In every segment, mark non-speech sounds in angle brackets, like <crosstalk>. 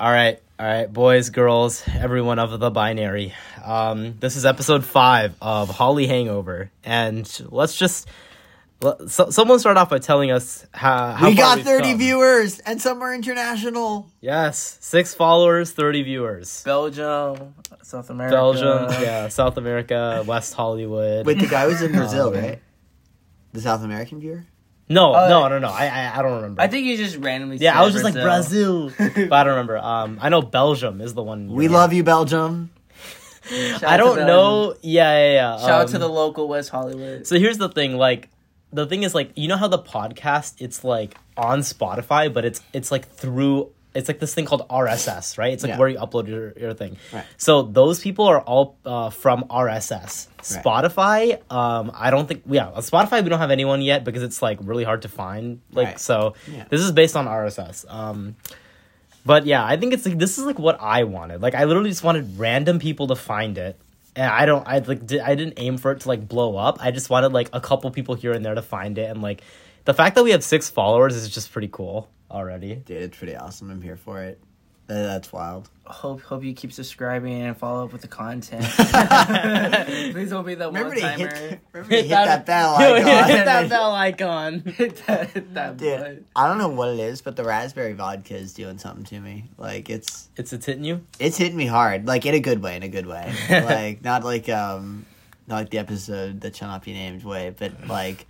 All right, all right, boys, girls, everyone of the binary. Um, this is episode five of Holly Hangover, and let's just let, so, someone start off by telling us how, how we far got we've 30 come. viewers, and some are international. Yes, six followers, thirty viewers. Belgium, South America. Belgium, yeah, South America, West Hollywood. Wait, the guy was in <laughs> Brazil, Um, right? The South American viewer? No, Uh, no, no, no. I, I, I don't remember. I think you just randomly. yeah, said I was just like Brazil, <laughs> but I don't remember. Um, I know Belgium is the one. We you're- love you, Belgium. Shout I don't Belgium. know. Yeah, yeah, yeah. Shout out to um, the local West Hollywood. So here's the thing, like the thing is like you know how the podcast it's like on Spotify, but it's it's like through it's like this thing called RSS, right? It's like Yeah. where you upload your, your thing. Right. So those people are all uh, from RSS. Right. Spotify, um, I don't think yeah, on Spotify we don't have anyone yet because it's like really hard to find. Like Right. so Yeah. this is based on RSS. Um but yeah, I think it's like this is like what I wanted. Like I literally just wanted random people to find it. And I don't I like di- I didn't aim for it to like blow up. I just wanted like a couple people here and there to find it and like the fact that we have 6 followers is just pretty cool already. Dude, it's pretty awesome. I'm here for it. That's wild. Hope hope you keep subscribing and follow up with the content. <laughs> <laughs> Please don't be that Remember one to timer. hit, <laughs> remember to hit that bell icon. Hit that bell icon. hit that, hit that Dude, button. I don't know what it is, but the raspberry vodka is doing something to me. Like it's It's it's hitting you. it's hitting me hard, like in a good way, in a good way. like not like um not like the episode that shall not be named way, but like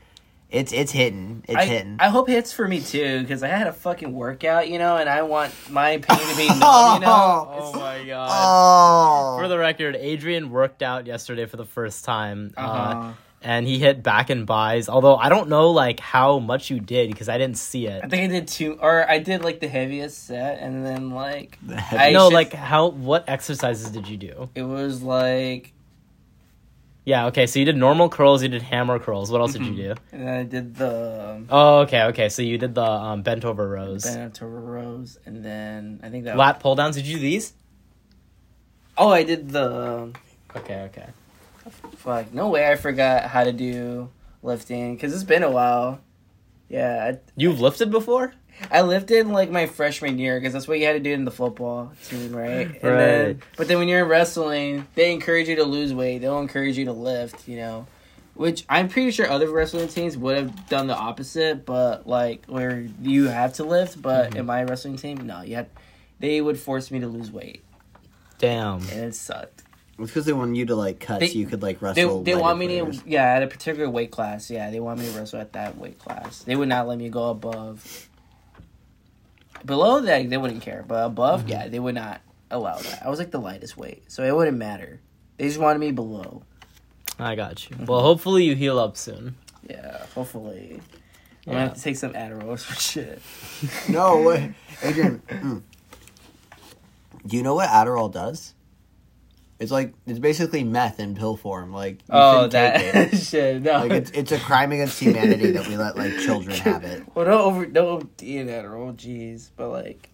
it's it's hitting. It's I, hitting. I hope it hits for me too, because I had a fucking workout, you know, and I want my pain to be <laughs> known, you know. Oh my god. oh, For the record, Adrian worked out yesterday for the first time. uh Uh-huh. and he hit back and buys. Although I don't know like how much you did because I didn't see it. I think I did two, or I did like the heaviest set, and then like The I heavy- no, should- like how what exercises did you do? it was like, Yeah, okay, so you did normal curls, you did hammer curls. What else did you do? and then I did the um, Oh, okay, okay. So you did the um, bent over rows. bent over rows, and then I think that. Lat pull downs. Did you do these? Oh, I did the. um, Okay, okay. Fuck, no way! I forgot how to do lifting because it's been a while. Yeah, You've lifted before? I, I lifted like my freshman year because that's what you had to do in the football team, right? And Right. then, but then when you're in wrestling, they encourage you to lose weight. They don't encourage you to lift. You know, which I'm pretty sure other wrestling teams would have done the opposite, but like where you have to lift. But Mm-hmm. in my wrestling team, no, you had. They would force me to lose weight, Damn. and it sucked. It's because they want you to like cut They- so you could like wrestle. they lighter want me players. to yeah at a particular weight class yeah they want me to wrestle at that weight class they would not let me go above below that they wouldn't care but above Mm-hmm. yeah they would not allow that I was like the lightest weight so it wouldn't matter they just wanted me below I got you. Well, hopefully you heal up soon. yeah hopefully I'm Yeah. gonna have to take some Adderall for shit No, way. Adrian. mm. Do you know what Adderall does? It's like it's basically meth in pill form. Like you oh shouldn't take that it. <laughs> shit no Like it's it's a crime against humanity that we let like children <laughs> have it. well don't over don't OD in Adderall jeez but like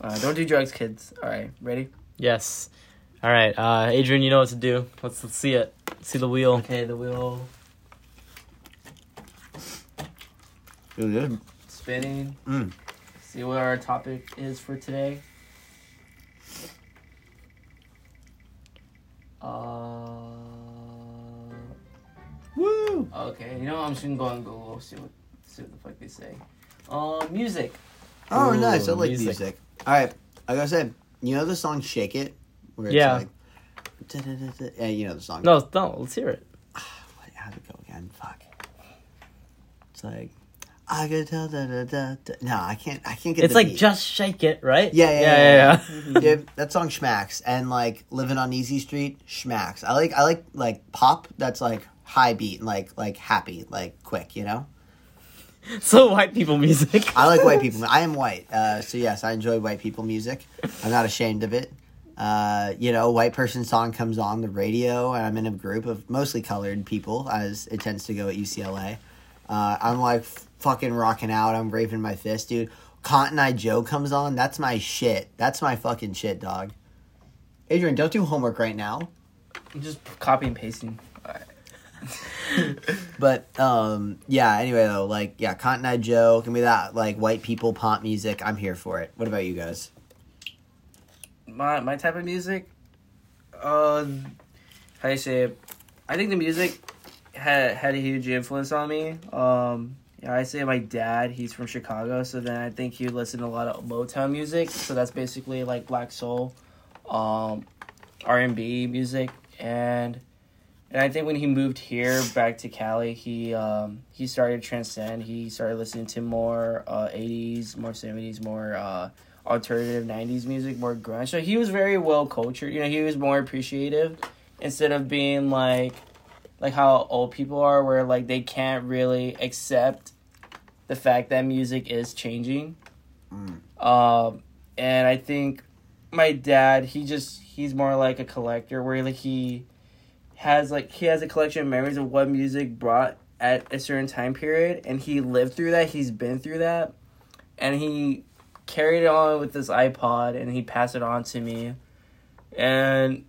uh, don't do drugs kids all right ready Yes. All right, uh, Adrian, you know what to do. Let's let's see it. See the wheel. okay the wheel Dude, this- spinning. Mm. See what our topic is for today. Uh, Woo! okay, you know what? I'm just gonna go on Google see what see what the fuck they say. Um, music. Oh, Ooh, nice. I like music. music. All right, like I said, you know the song "Shake It," where it's Yeah. like, da-da-da-da. yeah, you know the song. No, no. Let's hear it. <sighs> Wait, how'd it go again? Fuck. It's like I could tell da da da. da. No, I can't. I can't get. It. It's like beat. just shake it, right? Yeah, yeah, yeah, yeah, yeah. <laughs> Dude, that song schmacks, and like living on Easy Street schmacks. I like I like like pop that's like high beat, and like like happy, like quick. You know, <laughs> so white people music. I like white <laughs> people. I am white, uh, so yes, I enjoy white people music. I'm not ashamed of it. Uh, you know, white person song comes on the radio, and I'm in a group of mostly colored people, as it tends to go at UCLA. Uh, I'm like fucking rocking out. I'm raving my fist, dude. Cotton Eye Joe comes on. That's my shit. That's my fucking shit, dog. Adrian, don't do homework right now. I'm just copy and pasting. <laughs> But um, yeah. Anyway, though, like yeah, Cotton Eye Joe. Give me that like white people pop music. I'm here for it. What about you guys? my my type of music. Uh, how do you say it? I think the music had had a huge influence on me. Um, yeah, I say my dad. He's from Chicago, so then I think he listened to a lot of Motown music. So that's basically like black soul, um, R and B music, and and I think when he moved here back to Cali, he um, he started transcend. He started listening to more uh, '80s, more '70s, more uh, alternative '90s music, more grunge. So he was very well cultured. You know, he was more appreciative instead of being like like how old people are, where like they can't really accept the fact that music is changing. Um, and I think my dad, he just he's more like a collector, where like he has like he has a collection of memories of what music brought at a certain time period, and he lived through that. He's been through that, and he carried it on with this iPod, and he passed it on to me, and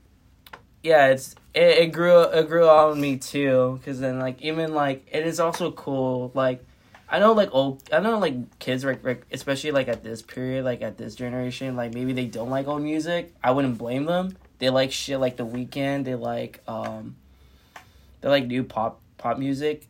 yeah, it's it, it grew it grew on me too, because then like even like it is also cool like. I know, like old. I know, like kids, like, like especially like at this period, like at this generation, like maybe they don't like old music. I wouldn't blame them. They like shit like The Weeknd. They like um, they like new pop pop music,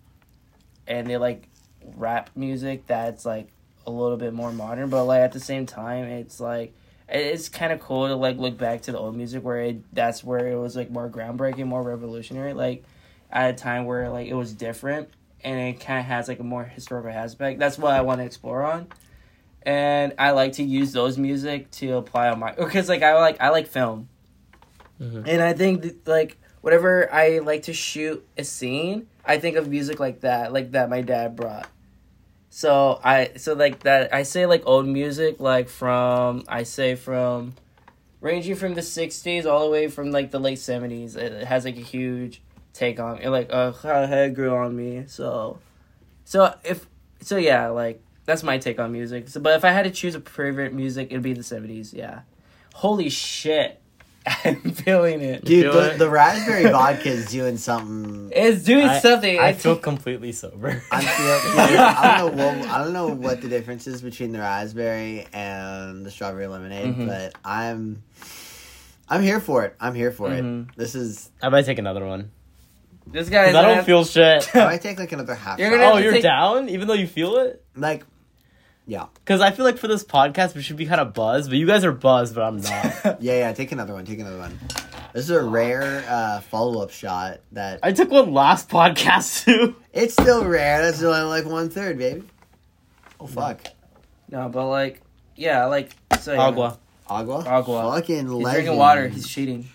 and they like rap music that's like a little bit more modern. But like at the same time, it's like it's kind of cool to like look back to the old music where it that's where it was like more groundbreaking, more revolutionary. Like at a time where like it was different and it kind of has like a more historical aspect. That's what I want to explore on. And I like to use those music to apply on my because like I like I like film, Mhm. and I think that, like whatever I like to shoot a scene, I think of music like that, like that my dad brought. So I so like that I say like old music like from I say from ranging from the 60s all the way from like the late 70s it has like a huge take on it like uh it grew on me. So so if so yeah like that's my take on music. So but if i had to choose a favorite music it'd be the 70s yeah. Holy shit i'm feeling it Dude, feel the, it? the raspberry <laughs> vodka is doing something. it's doing I, something I It's- feel completely sober. I'm feel, dude, I don't know <laughs> what I don't know what the difference is between the raspberry and the strawberry lemonade, Mhm. but I'm I'm here for it. I'm here for Mhm. it. This is I might take another one. this guy. I don't feel shit. I might take like another half <laughs> You're gonna- oh, you're take- down, even though you feel it. Like, yeah, Because I feel like for this podcast we should be kind of buzzed, but you guys are buzzed, but I'm not. <laughs> yeah, yeah. Take another one. Take another one. This is a rare uh, follow up shot that I took one last <laughs> podcast too. it's still rare. That's only like one third, baby. Oh fuck, no but like yeah like so yeah. Agua. agua, Agua. fucking he's legend. drinking water he's cheating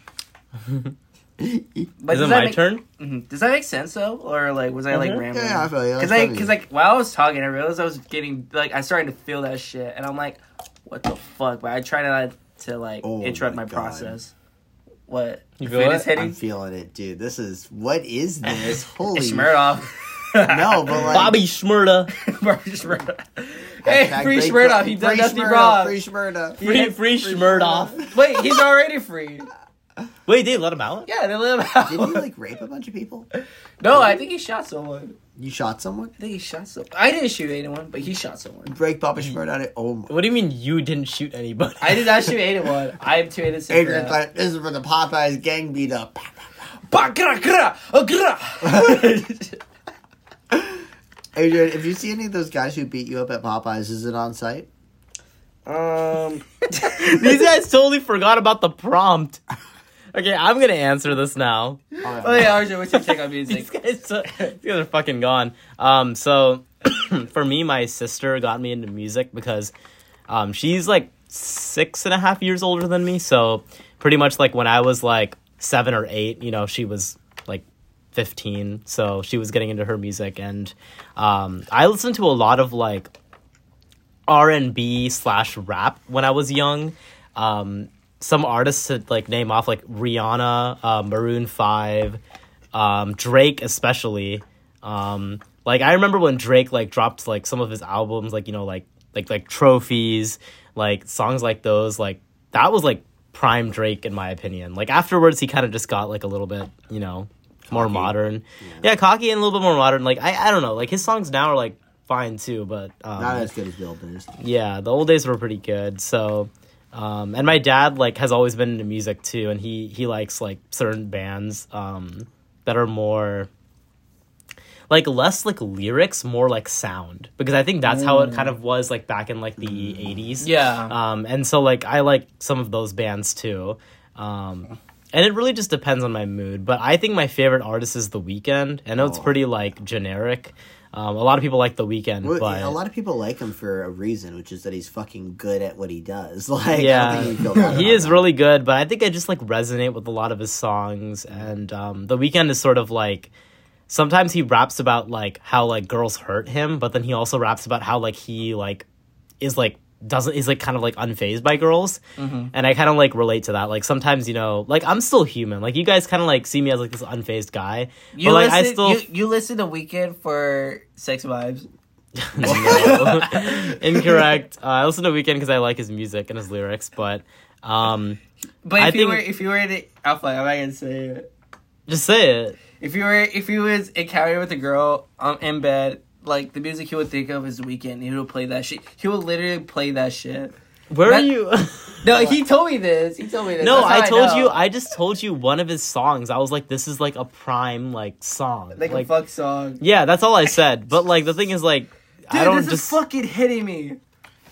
<laughs> but Is does it that my make- turn? Mhm. Does that make sense though, or like was I like Mhm. rambling? Yeah, yeah, I feel you. Because That's I, funny. because like while I was talking, I realized I was getting like I started to feel that shit, and I'm like, what the fuck? But I try not to like Oh interrupt my my, God. process. What You The feel food it? is hitting? I'm feeling it, dude. This is what is <laughs> this? Holy It's Schmurdoff. <laughs> No, but like Bobby Schmurda. <laughs> Bobby Schmurdoff. Hey, Hashtag free break- Schmurdoff. He done free nothing Schmurdoff, wrong. Free Schmurdoff. Free, free Schmurdoff. Wait, he's already free. Wait, they let him out? Yeah, they live out. Didn't he like rape a bunch of people? no, I think he shot someone. You shot someone? I think he shot someone. I didn't shoot anyone, but he shot someone. Break Bobby Schmurdoff? Oh my. What do you mean you didn't shoot anybody? I did not shoot <laughs> anyone. I am too innocent. for Adrian, that. thought this is for the Popeyes gang beat up. Ba, gra, gra, gra. <laughs> Adrian, if you see any of those guys who beat you up at Popeyes, is it on site? Um, <laughs> These guys totally forgot about the prompt. Okay, I'm gonna answer this now. oh yeah, RJ, what's your take on <laughs> These music? guys, uh, these guys are fucking gone. Um, so <clears throat> for me, my sister got me into music because um, she's like six and a half years older than me. So pretty much like when I was like seven or eight, you know, she was like 15 so she was getting into her music and um, i listened to a lot of like r&b slash rap when i was young um, some artists to like name off like rihanna uh, maroon 5 um, drake especially um, like i remember when drake like dropped like some of his albums like you know like like like trophies like songs like those like that was like prime drake in my opinion like afterwards he kind of just got like a little bit you know more Cocky. modern yeah. cocky and a little bit more modern like i i don't know like his songs now are like fine too but um Not as good as the old days. yeah the old days were pretty good so Um, and my dad like has always been into music too, and he he likes like certain bands um, that are more like less like lyrics, more like sound because I think that's how it kind of was like back in like the eighties. Yeah. Um, and so like I like some of those bands too. Um, and it really just depends on my mood. But I think my favorite artist is The Weeknd. I know it's Oh. pretty like generic. Um, a lot of people like The Weeknd, Well, but a lot of people like him for a reason, which is that he's fucking good at what he does. <laughs> Like, yeah, don't think you feel bad he is that. really good. But I think I just like resonate with a lot of his songs. And um, The Weeknd is sort of like sometimes he raps about like how like girls hurt him, but then he also raps about how like he like is like doesn't is like kind of like unfazed by girls. Mm-hmm. and i kind of like relate to that. Like sometimes you know like i'm still human. Like you guys kind of like see me as like this unfazed guy. You but like listen, i still you, you listen to Weeknd for sex vibes. <laughs> <laughs> Incorrect. Uh, i listen to Weeknd because i like his music and his lyrics but um But if I you think- were if you were in Alpha, I'm not gonna say it. just say it. If you were if you was encountered with a girl um, in bed, like the music he would think of is Weeknd. He would play that shit. He would literally play that shit. where That- are you <laughs> No, he told me this. He told me this. no i told know. you i just told you one of his songs i was like this is like a prime like song like, a fuck song. yeah that's all i said but like the thing is like Dude, i don't this just is fucking hitting me.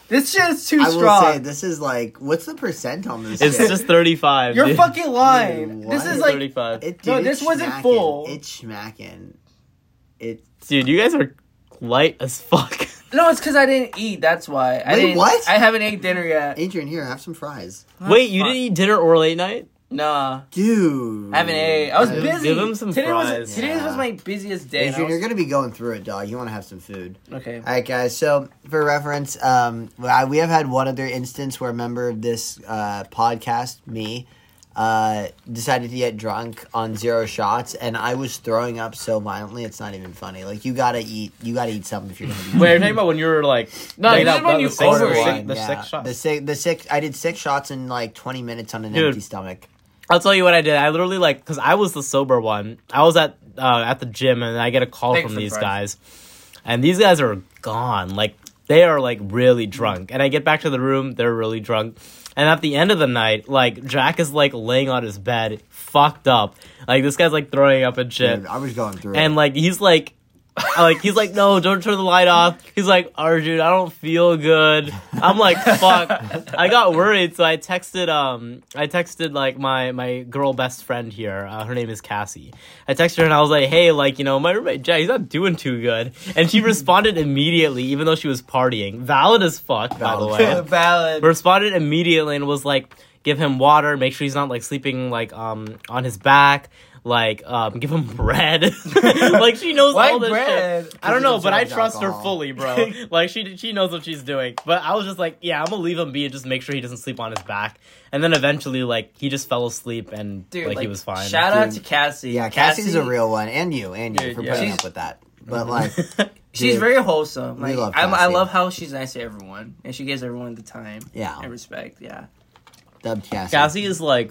This shit is too I will strong. say this is like, what's the percent on this? it's shit? just 35 You're dude. fucking lying. Dude, this what? is like 35 It, No, this wasn't full. It's smacking. It. dude you guys are light as fuck <laughs> no, it's because I didn't eat. That's why. I Wait, didn't, what? I haven't ate dinner yet. Adrian, here, have some fries, Wait, you didn't eat dinner or late night? Nah, dude. I haven't ate. I was Give- busy. give him some today fries. Was, today Yeah. was my busiest day. and I Adrian, you're gonna be going through it, dog. You want to have some food. okay. All right, guys. So, for reference, um, I- we have had one other instance where a member of this uh, podcast, me, uh, decided to get drunk on zero shots, and I was throwing up so violently, it's not even funny. Like, you gotta eat. You gotta eat something if you're gonna be. Wait, you're talking about when you were like No, like, this that- is when the you six- overate. the the yeah. six shots. The six. The six. I did six shots in like 20 minutes on an Dude. empty stomach. I'll tell you what I did. I literally like because I was the sober one. I was at uh, at the gym and I get a call Thanks from these fries. guys, and these guys are gone. Like they are like really drunk. And I get back to the room, they're really drunk. And at the end of the night, like Jack is like laying on his bed, fucked up. Like this guy's like throwing up and shit. Dude, I was going through and it. like he's like <laughs> like he's like no don't turn the light off. He's like arjun i don't feel good. I'm like fuck. I got worried so i texted um i texted like my my girl best friend here. Uh, her name is cassie. I texted her and i was like hey like you know my roommate jack he's not doing too good. And she responded immediately even though she was partying. Valid as fuck by the way. <laughs> Valid. responded immediately and was like give him water make sure he's not like sleeping like um on his back like um give him <laughs> bread <laughs> like she knows Why all this bread? shit i don't know but i Because it trust her fully bro <laughs> like she she knows what she's doing but i was just like yeah i'm gonna leave him be and just make sure he doesn't sleep on his back and then eventually like he just fell asleep and Dude, like, like, he was fine Shout out Dude. to Cassie. yeah, Cassie's a real one, and you, and you Dude, for yeah. putting She's- up with that. But like, She's Dude. very wholesome. We Like, love I, I love how she's nice to everyone, and she gives everyone the time yeah, and respect. Yeah. dubbed Cassie. cassie is like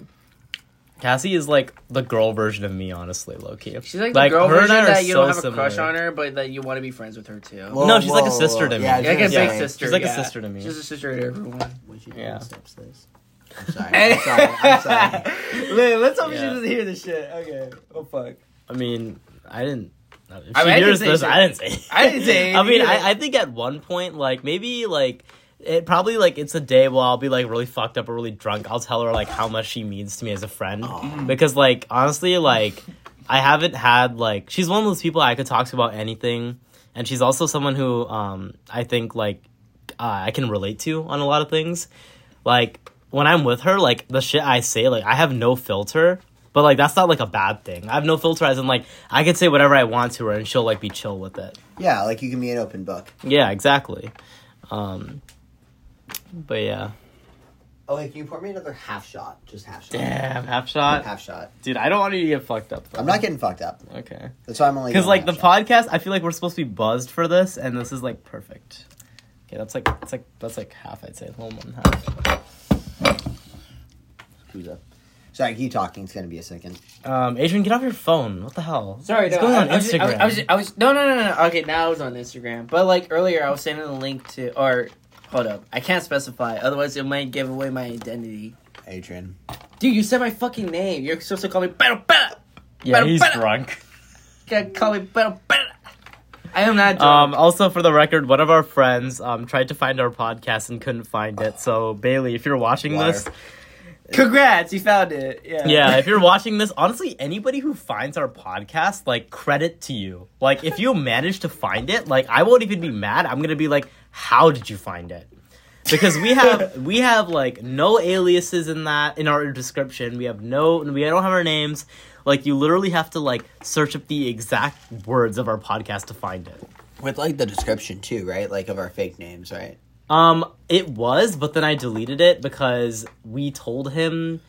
Cassie is like the girl version of me, honestly, low key. She's like the Like, girl her and version I are that you don't have a crush on her, but that you want to be friends with her too. Whoa, No, she's like a sister whoa. to me. Yeah, like a big sister. She's like a sister to me. She's a sister to everyone. When she Yeah. steps this. <laughs> I'm sorry. I'm sorry. I'm sorry. Man, let's hope she doesn't hear this shit. Okay. Oh fuck. I mean, I didn't. If I she mean, I didn't hears say this. I didn't say. I didn't say <laughs> I mean. I, I think at one point, like maybe like it probably like it's a day where I'll be like really fucked up or really drunk. I'll tell her like how much she means to me as a friend Oh. because like honestly, like I haven't had like she's one of those people I could talk to about anything, and she's also someone who um I think like uh, I can relate to on a lot of things. Like when I'm with her, like the shit I say, like I have no filter. But like that's not like a bad thing. I have no filter as in like I can say whatever I want to her and she'll like be chill with it. Yeah, like you can be an open book. Yeah, exactly. Um but yeah. Oh, wait, can you pour me another half shot? Just half shot. Damn, half shot. Half shot. Dude, I don't want you to get fucked up though. I'm not getting fucked up. Okay. That's why I'm only. Cuz going like the shot. podcast, I feel like we're supposed to be buzzed for this and this is like perfect. Okay, that's like that's like that's like half I'd say. A little more than half. Who's up? Sorry, keep talking. It's gonna be a second. Um Adrian, get off your phone. What the hell? Sorry, What's no, going I, on I was just- Instagram? I was, I was, no, no, no, no. Okay, now I was on Instagram, but like earlier, I was sending a link to, or Hold up. I can't specify. Otherwise, it might give away my identity. Adrian. Dude, you said my fucking name. You're supposed to call me Pero Pero. Yeah, he's drunk. You gotta call me Pero Pero. I am not Um, drunk. also, for the record, one of our friends um, tried to find our podcast and couldn't find it. So, Bailey, if you're watching Liar. this, Congrats, you found it. Yeah. yeah, if you're watching this, honestly, anybody who finds our podcast, like, credit to you. Like, if you manage to find it, like, I won't even be mad. I'm gonna be like, how did you find it? Because we have <laughs> we have like no aliases in that in our description. We have no we don't have our names. Like you literally have to like search up the exact words of our podcast to find it. With like the description too, right? Like of our fake names, right? Um, it was, but then I deleted it because we told him,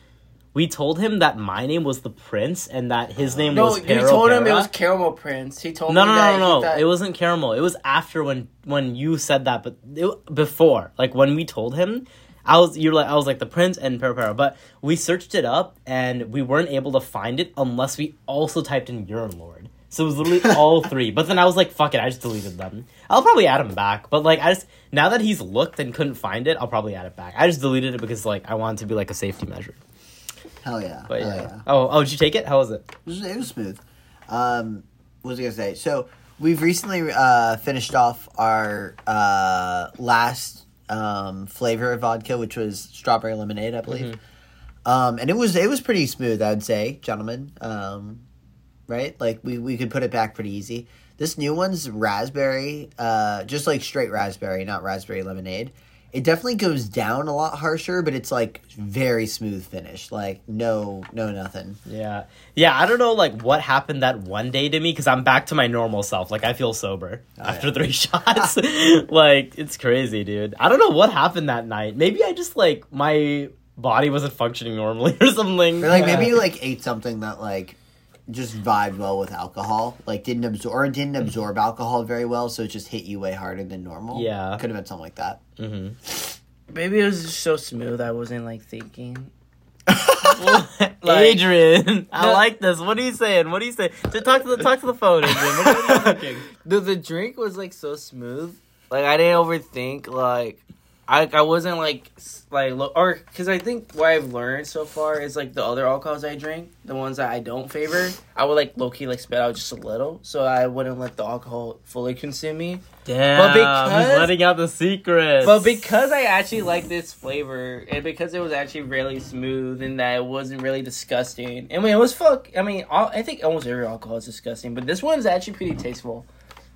we told him that my name was the Prince and that his name No, was. you Pero told him it was Caramel Prince. He told No, me no, that no, no, no. It wasn't caramel. It was after when when you said that, but it, before, like when we told him, I was you're like I was like the Prince and Pero, but we searched it up and we weren't able to find it unless we also typed in Urine Lord. So it was literally <laughs> all three. But then I was like, fuck it, I just deleted them. I'll probably add him back. But like I just now that he's looked and couldn't find it, I'll probably add it back. I just deleted it because like I wanted to be like a safety measure. Hell yeah. But Hell yeah. yeah. Oh, oh, did you take it? How was it? It was, it was smooth. Um, what was I gonna say? So we've recently uh, finished off our uh, last um, flavor of vodka, which was strawberry lemonade, I believe. Um, and it was it was pretty smooth, I would say, gentlemen. Um, right? Like we we could put it back pretty easy. This new one's raspberry, uh, just like straight raspberry, not raspberry lemonade. It definitely goes down a lot harsher, but it's like very smooth finish. Like no, no, nothing. Yeah. Yeah, I don't know like what happened that one day to me because I'm back to my normal self. Like I feel sober oh, after yeah. three <laughs> shots. <laughs> like it's crazy, dude. I don't know what happened that night. Maybe I just like my body wasn't functioning normally <laughs> or something. Or like maybe you like ate something that like just vibed well with alcohol, like didn't absorb or didn't absorb alcohol very well, so it just hit you way harder than normal. Yeah. could have been something like that. Mm-hmm. Maybe it was just so smooth. I wasn't like thinking. <laughs> Adrian, I like this. What are you saying? What are you saying? To talk to the talk to the phone, Adrian. What, what are you <laughs> thinking? The the drink was like so smooth. Like I didn't overthink. Like I I wasn't like like or because I think what I've learned so far is like the other alcohols I drink, the ones that I don't favor, I would like low key like spit out just a little, so I wouldn't let the alcohol fully consume me. Damn, because- he's letting out the secrets. But because I actually like this flavor, and because it was actually really smooth, and that it wasn't really disgusting. I mean, it was fuck. I mean, all, I think almost every alcohol is disgusting, but this one's actually pretty tasteful.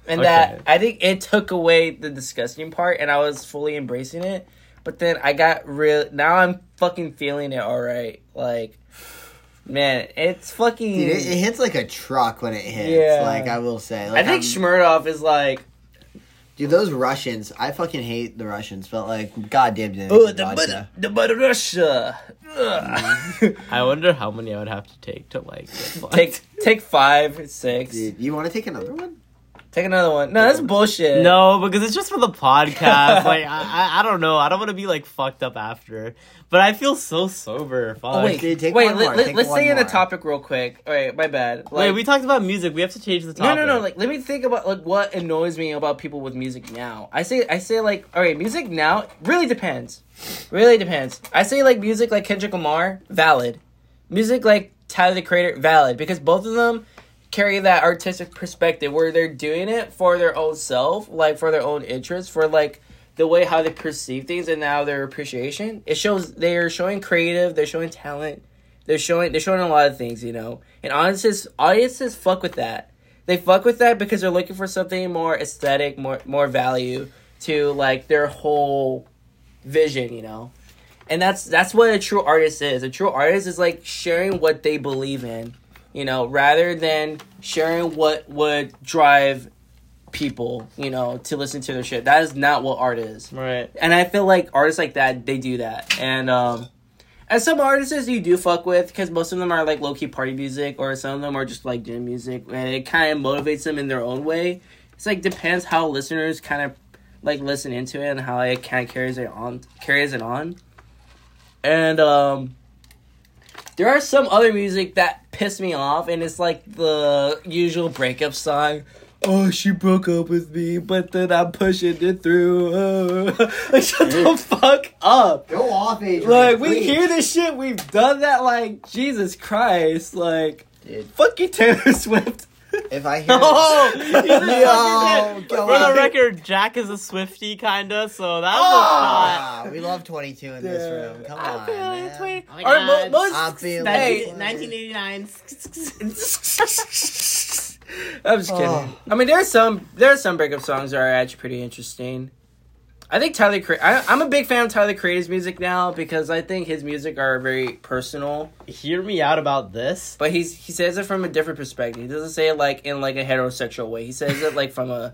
And Okay. that I think it took away the disgusting part, and I was fully embracing it. But then I got real. Now I'm fucking feeling it. All right, like man, it's fucking. Dude, it, it hits like a truck when it hits. Yeah. Like I will say, I like, think I'm- Shmurdov is like. dude, those Russians. I fucking hate the Russians, but like, goddamn, did they Oh, the vodka. butter, the butter Russia. I wonder how many I would have to take to like take take five, six. Dude, you want to take another one? Take another one. No, that's bullshit. No, because it's just for the podcast. <laughs> like I, I, I don't know. I don't want to be like fucked up after. But I feel so sober. Fuck. Oh, wait, Dude, take wait. one Let, more, let, take let's one stay in the topic real quick. All right, my bad. Wait, Like, we talked about music. We have to change the topic. no, topic. no, no. Like, let me think about like what annoys me about people with music now. I say, I say, like, all right, music now really depends. Really depends. I say like music like Kendrick Lamar, valid. Music like Tyler the Creator, valid because both of them carry that artistic perspective where they're doing it for their own self, like for their own interest, for like the way how they perceive things and now their appreciation. It shows they're showing creative, they're showing talent, they're showing they're showing a lot of things, you know. And audiences audiences fuck with that. They fuck with that because they're looking for something more aesthetic, more more value to like their whole vision, you know. And that's that's what a true artist is. A true artist is like sharing what they believe in, you know, rather than sharing what would drive people, you know, to listen to their shit. That is not what art is. Right. And I feel like artists like that, they do that. And um and some artists you do fuck with because most of them are like low key party music, or some of them are just like gym music, and it kind of motivates them in their own way. It's like depends how listeners kind of like listen into it and how it kind of carries it on, carries it on. And um, there are some other music that piss me off, and it's like the usual breakup song. oh, she broke up with me, but then I'm pushing it through. Oh. <laughs> like, shut the fuck up. Go off, Adrian. Like, we please. hear this shit, we've done that, like, Jesus Christ. Like, Dude, fuck you, Taylor <laughs> Swift. If I <laughs> hear Oh, he's <laughs> Yo, go For the record, Jack is a Swifty kinda, so that was Ah, we love 22 in this room. Come I'm on, feeling man. 20. Oh my God. most- I'm feeling Hey, 1989. I'm just kidding. Oh. I mean, there's some there's some breakup songs that are actually pretty interesting. I think Tyler. I, I'm a big fan of Tyler Creator's music now because I think his music are very personal. Hear me out about this. But he's he says it from a different perspective. He doesn't say it like in like a heterosexual way. He says it like from a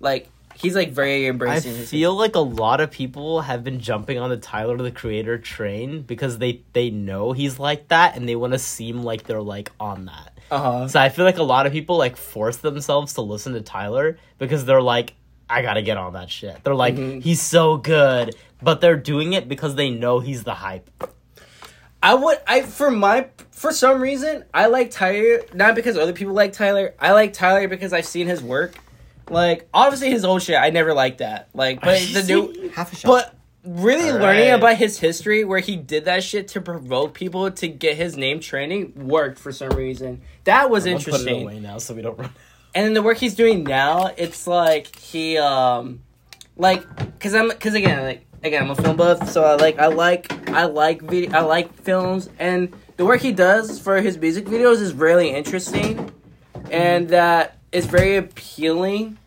like he's like very I embracing. his- feel like a lot of people have been jumping on the Tyler the Creator train because they they know he's like that and they want to seem like they're like on that. uh-huh. So I feel like a lot of people like force themselves to listen to Tyler because they're like, I gotta get on that shit. They're like, Mhm. he's so good, but they're doing it because they know he's the hype. I would I for my for some reason I like Tyler not because other people like Tyler. I like Tyler because I've seen his work. Like obviously his old shit I never liked that. Like but <laughs> the new Half a shot. but really All learning right. about his history where he did that shit to provoke people to get his name trending worked for some reason. That was I'll put it interesting. away now so we don't run. And then the work he's doing now, it's like he um like cuz I'm cuz again like again I'm a film buff so I like I like I like video I like films and the work he does for his music videos is really interesting and that is very appealing.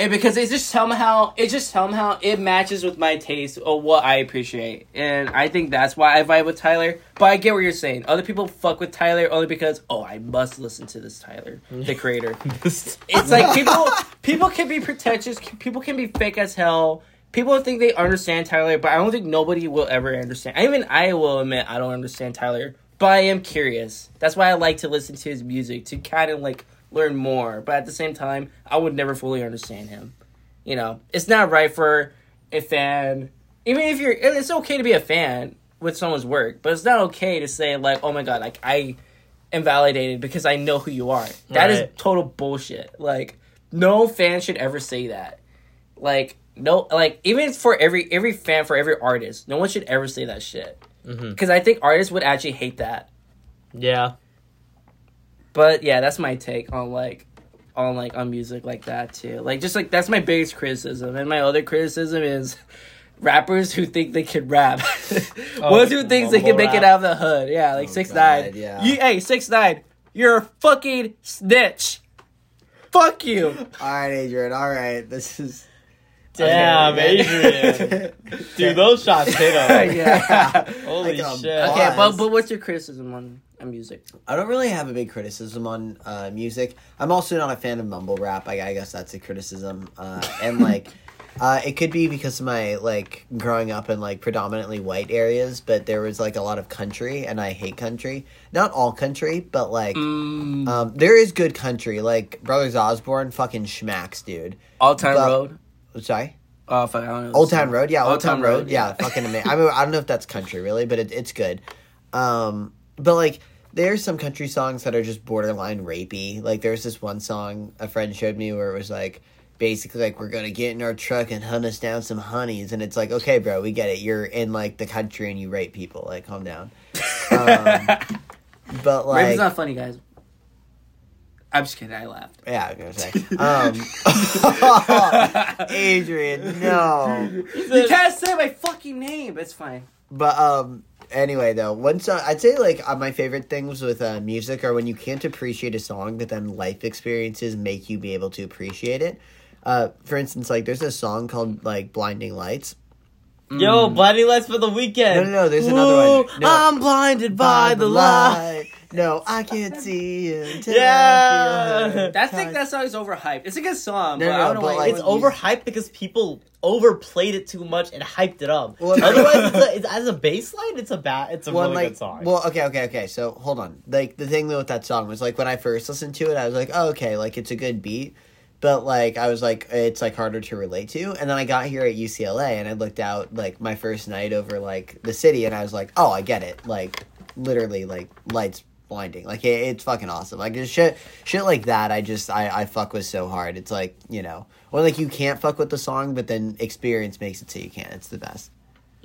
And because it's just somehow it just somehow it matches with my taste of what I appreciate. And I think that's why I vibe with Tyler. But I get what you're saying. Other people fuck with Tyler only because oh I must listen to this Tyler, the creator. <laughs> It's like people people can be pretentious, people can be fake as hell. People think they understand Tyler, but I don't think nobody will ever understand. Even I will admit I don't understand Tyler, but I am curious. That's why I like to listen to his music to kind of like learn more. But at the same time, I would never fully understand him. You know, it's not right for a fan. Even if you're, it's okay to be a fan with someone's work, but it's not okay to say like, "Oh my god, like I am validated because I know who you are." That is Right. total bullshit. Like, no fan should ever say that. Like, no, like even for every every fan for every artist, no one should ever say that shit. Mm-hmm. Because I think artists would actually hate that. Yeah. But yeah, that's my take on like on like on music like that too. Like just like that's my biggest criticism. And my other criticism is <laughs> rappers who think they can rap. <laughs> Oh, Ones who thinks they can mumble make it out of the hood. Yeah, like Oh, six God, nine. yeah. You hey, six nine, you're a fucking snitch. Fuck you. <laughs> all right, Adrian. All right, this is. Damn, Okay. Adrian. Dude, those shots hit him. yeah. Holy I can shit. Okay, but but what's your criticism on, on music? I don't really have a big criticism on uh, music. I'm also not a fan of mumble rap. I, I guess that's a criticism. Uh, and like, <laughs> uh, it could be because of my like growing up in like predominantly white areas, but there was like a lot of country, and I hate country. Not all country, but like. Mm, Um, there is good country, like Brothers Osborne, fucking schmacks, dude. All Time but- Road. Sorry, Oh, fuck, I don't know. Old Town Road, yeah, Old, Old Town, Town Road, Road, yeah, yeah. fucking amazing. I mean, I don't know if that's country really, but it, it's good. Um, but like, there's some country songs that are just borderline rapey. Like, there's this one song a friend showed me where it was like, basically like, we're gonna get in our truck and hunt us down some honeys, and it's like, okay, bro, we get it. You're in like the country and you rape people. Like, calm down. <laughs> Um, But like, Raven's not funny, guys. I'm just kidding. I laughed. yeah, I was gonna say, um, <laughs> Adrian, no. You can't say my fucking name. It's fine. But um anyway though, once song I'd say like uh, my favorite things with uh, music are when you can't appreciate a song, but then life experiences make you be able to appreciate it. Uh, for instance, like there's a song called like "Blinding Lights." Yo, blinding lights for the Weeknd. No, no, no, there's another one. No. I'm blinded by, the light. No, <laughs> I can't see you until Yeah. I feel her That's think that song is overhyped. It's a good song, No, but no, I don't know but, why like, It's anyone- overhyped because people overplayed it too much and hyped it up. Well, <laughs> Otherwise, it's a, it's, as a bass line, it's a bad, it's a well, really like, good song. well, okay, okay, okay. So hold on. Like the thing though with that song was like when I first listened to it, I was like, oh, okay, like it's a good beat, but like I was like, it's like harder to relate to. And then I got here at UCLA and I looked out like my first night over like the city, and I was like, oh, I get it. Like literally, like lights blinding. Like it, it's fucking awesome. Like just shit, shit like that. I just I I fuck with so hard. It's like you know, or like you can't fuck with the song, but then experience makes it so you can. It's the best.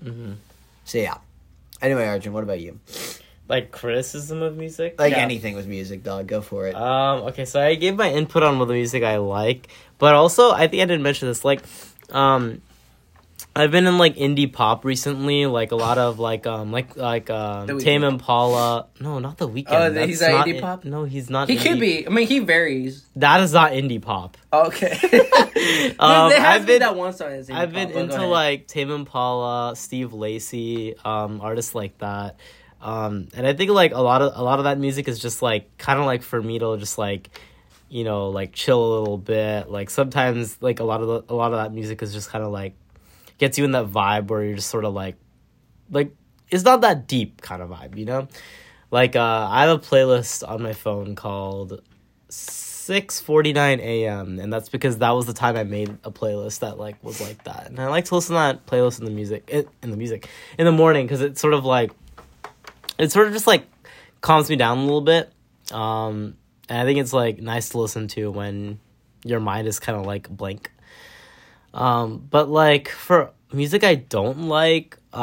Mm-hmm. So yeah. Anyway, Arjun, what about you? Like criticism of music. Like Yeah. anything with music, dog. Go for it. Um. Okay. So I gave my input on what the music I like, but also I think I didn't mention this. Like, um, I've been in like indie pop recently. Like a lot of like um like like um. Tame Impala. No, not the Weeknd. Oh, he's not indie pop? No, he's not. He could be. I mean, he varies. That is not indie pop. Okay. <laughs> Um, <laughs> there has I've been been- that one song. That's indie I've pop, been into like Tame Impala, Steve Lacy, um, artists like that. Um, and I think like a lot of a lot of that music is just like kind of like for me to just like you know like chill a little bit. Like sometimes like a lot of the, a lot of that music is just kind of like gets you in that vibe where you're just sort of like like it's not that deep kind of vibe, you know? Like uh I have a playlist on my phone called 6:49 a.m. and that's because that was the time I made a playlist that like was like that. And I like to listen to that playlist in the music in, in the music in the morning cuz it's sort of like it sort of just like calms me down a little bit. Um and I think it's like nice to listen to when your mind is kind of like blank. Um, but like for music I don't like, uh,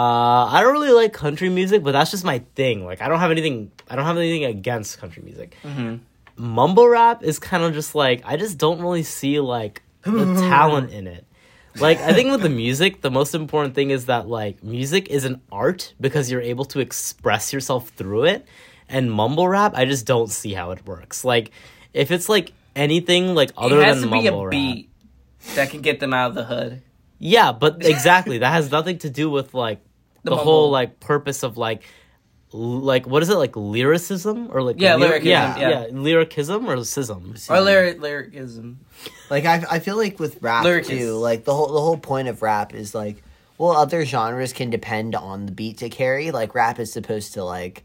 I don't really like country music, but that's just my thing. Like I don't have anything, I don't have anything against country music. Mhm. Mumble rap is kind of just like I just don't really see like the <laughs> talent in it. Like I think with the music, the most important thing is that like music is an art because you're able to express yourself through it. And mumble rap, I just don't see how it works. Like if it's like anything like other it has than to be mumble a rap. beat that can get them out of the hood. Yeah, but exactly that has nothing to do with like the, The whole like purpose of like l- like what is it like lyricism or like Yeah, lyric- lyricism, yeah, yeah. yeah lyricism or schism Or lyric, lyricism. Like I, I feel like with rap Lyricist. too, like the whole the whole point of rap is like, well, other genres can depend on the beat to carry. Like rap is supposed to like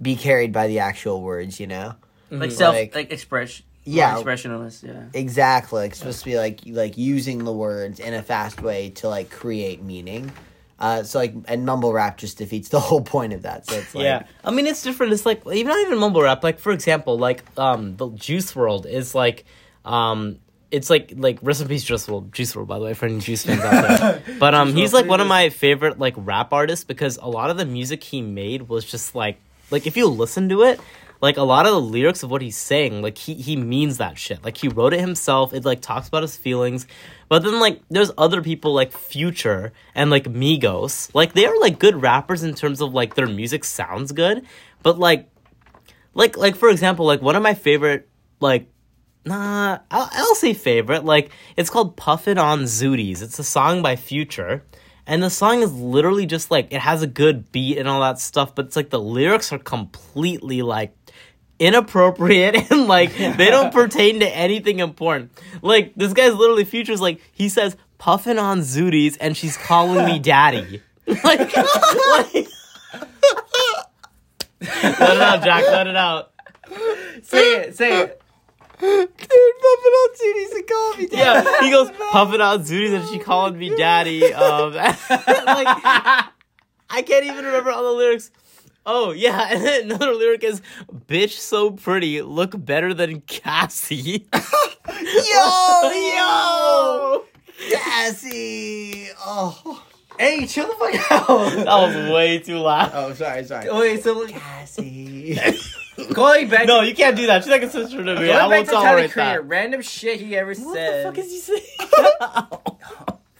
be carried by the actual words, you know. Like self, Like- like, express. Yeah. Expressionless. Yeah. Exactly. Like, it's supposed to be like like using the words in a fast way to like create meaning. Uh, so like and mumble rap just defeats the <laughs> whole point of that. So it's like yeah, I mean it's different. It's like even not even mumble rap. Like for example, like um the Juice WRLD is like um it's like like rest in peace Juice WRLD. Juice WRLD, by the way, for any Juice fans out there. <laughs> But um he's like one of my favorite like rap artists because a lot of the music he made was just like like if you listen to it. Like a lot of the lyrics of what he's saying, like he he means that shit. Like he wrote it himself. It like talks about his feelings. But then like there's other people like Future and like Migos. Like they are like good rappers in terms of like their music sounds good. But like like like for example, like one of my favorite like nah I'll, I'll say favorite like it's called Puffin on Zooties. It's a song by Future. And the song is literally just like it has a good beat and all that stuff, but it's like the lyrics are completely like inappropriate <laughs> and like they don't <laughs> pertain to anything important. Like this guy's literally Future's like he says puffing on zooties and she's calling me <laughs> daddy. like, like let it out, Jack. Let it out. Say it. Say it. Dude, puffing on titties and call me daddy. Yeah, he goes puffing on zooties and she calling me daddy. Um, like I can't even remember all the lyrics. Oh yeah, <laughs> and then another lyric is "Bitch so pretty, look better than Cassie." <laughs> <laughs> Oh, yo, yo, Cassie. Oh, Hey, chill the fuck out. that was way too loud. oh, sorry, sorry. Wait, so like, Cassie. going back. No, you can't do that. She's like a sister to me. going I won't to Tyler tolerate Creator, that. random shit he ever What said. What the fuck is he saying?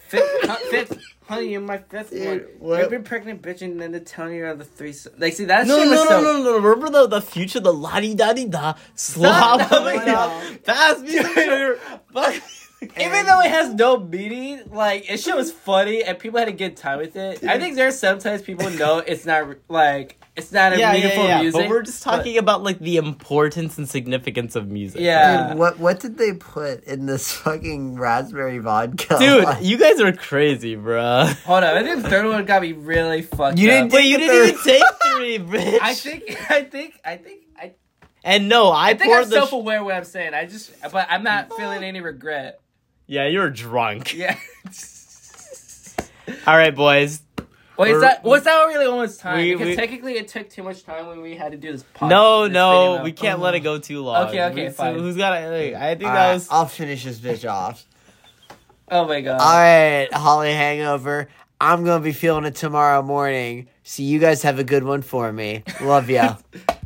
Fifth, fifth, honey, you're my fifth Dude, one. what- You've been pregnant, bitch, and then to tell you are the three. s- Like, see, that no, no, no, so. no, no, Remember the the future, the la di da di da, no, no. fast music, sugar, fuck. <laughs> Even though it has no meaning, like it shit was funny and people had a good time with it. I think there's sometimes people know it's not like it's not a yeah, yeah, meaningful yeah. music. But we're just talking about like the importance and significance of music. Yeah. Dude, what what did they put in this fucking raspberry vodka? Dude, Like, <laughs> you guys are crazy, bruh. Hold on, I think the third one got me really fucked You didn't Wait, you didn't even third- take <laughs> three, bitch. I think, I think, I think, I, And no, I, I think poured I'm the. self-aware what I'm saying. I just, but I'm not feeling any regret. yeah, you're drunk. Yeah. <laughs> All right, boys. Wait, is that was that really almost time? we- because we- technically, it took too much time when we had to do this. Pod, No, this no, video. we can't let it go too long. Okay, okay, So fine. Who's got it? I think All that right, was. I'll finish this bitch <laughs> off. Oh my god. All right, Holly Hangover. I'm gonna be feeling it tomorrow morning. So you guys have a good one for me. Love ya. <laughs>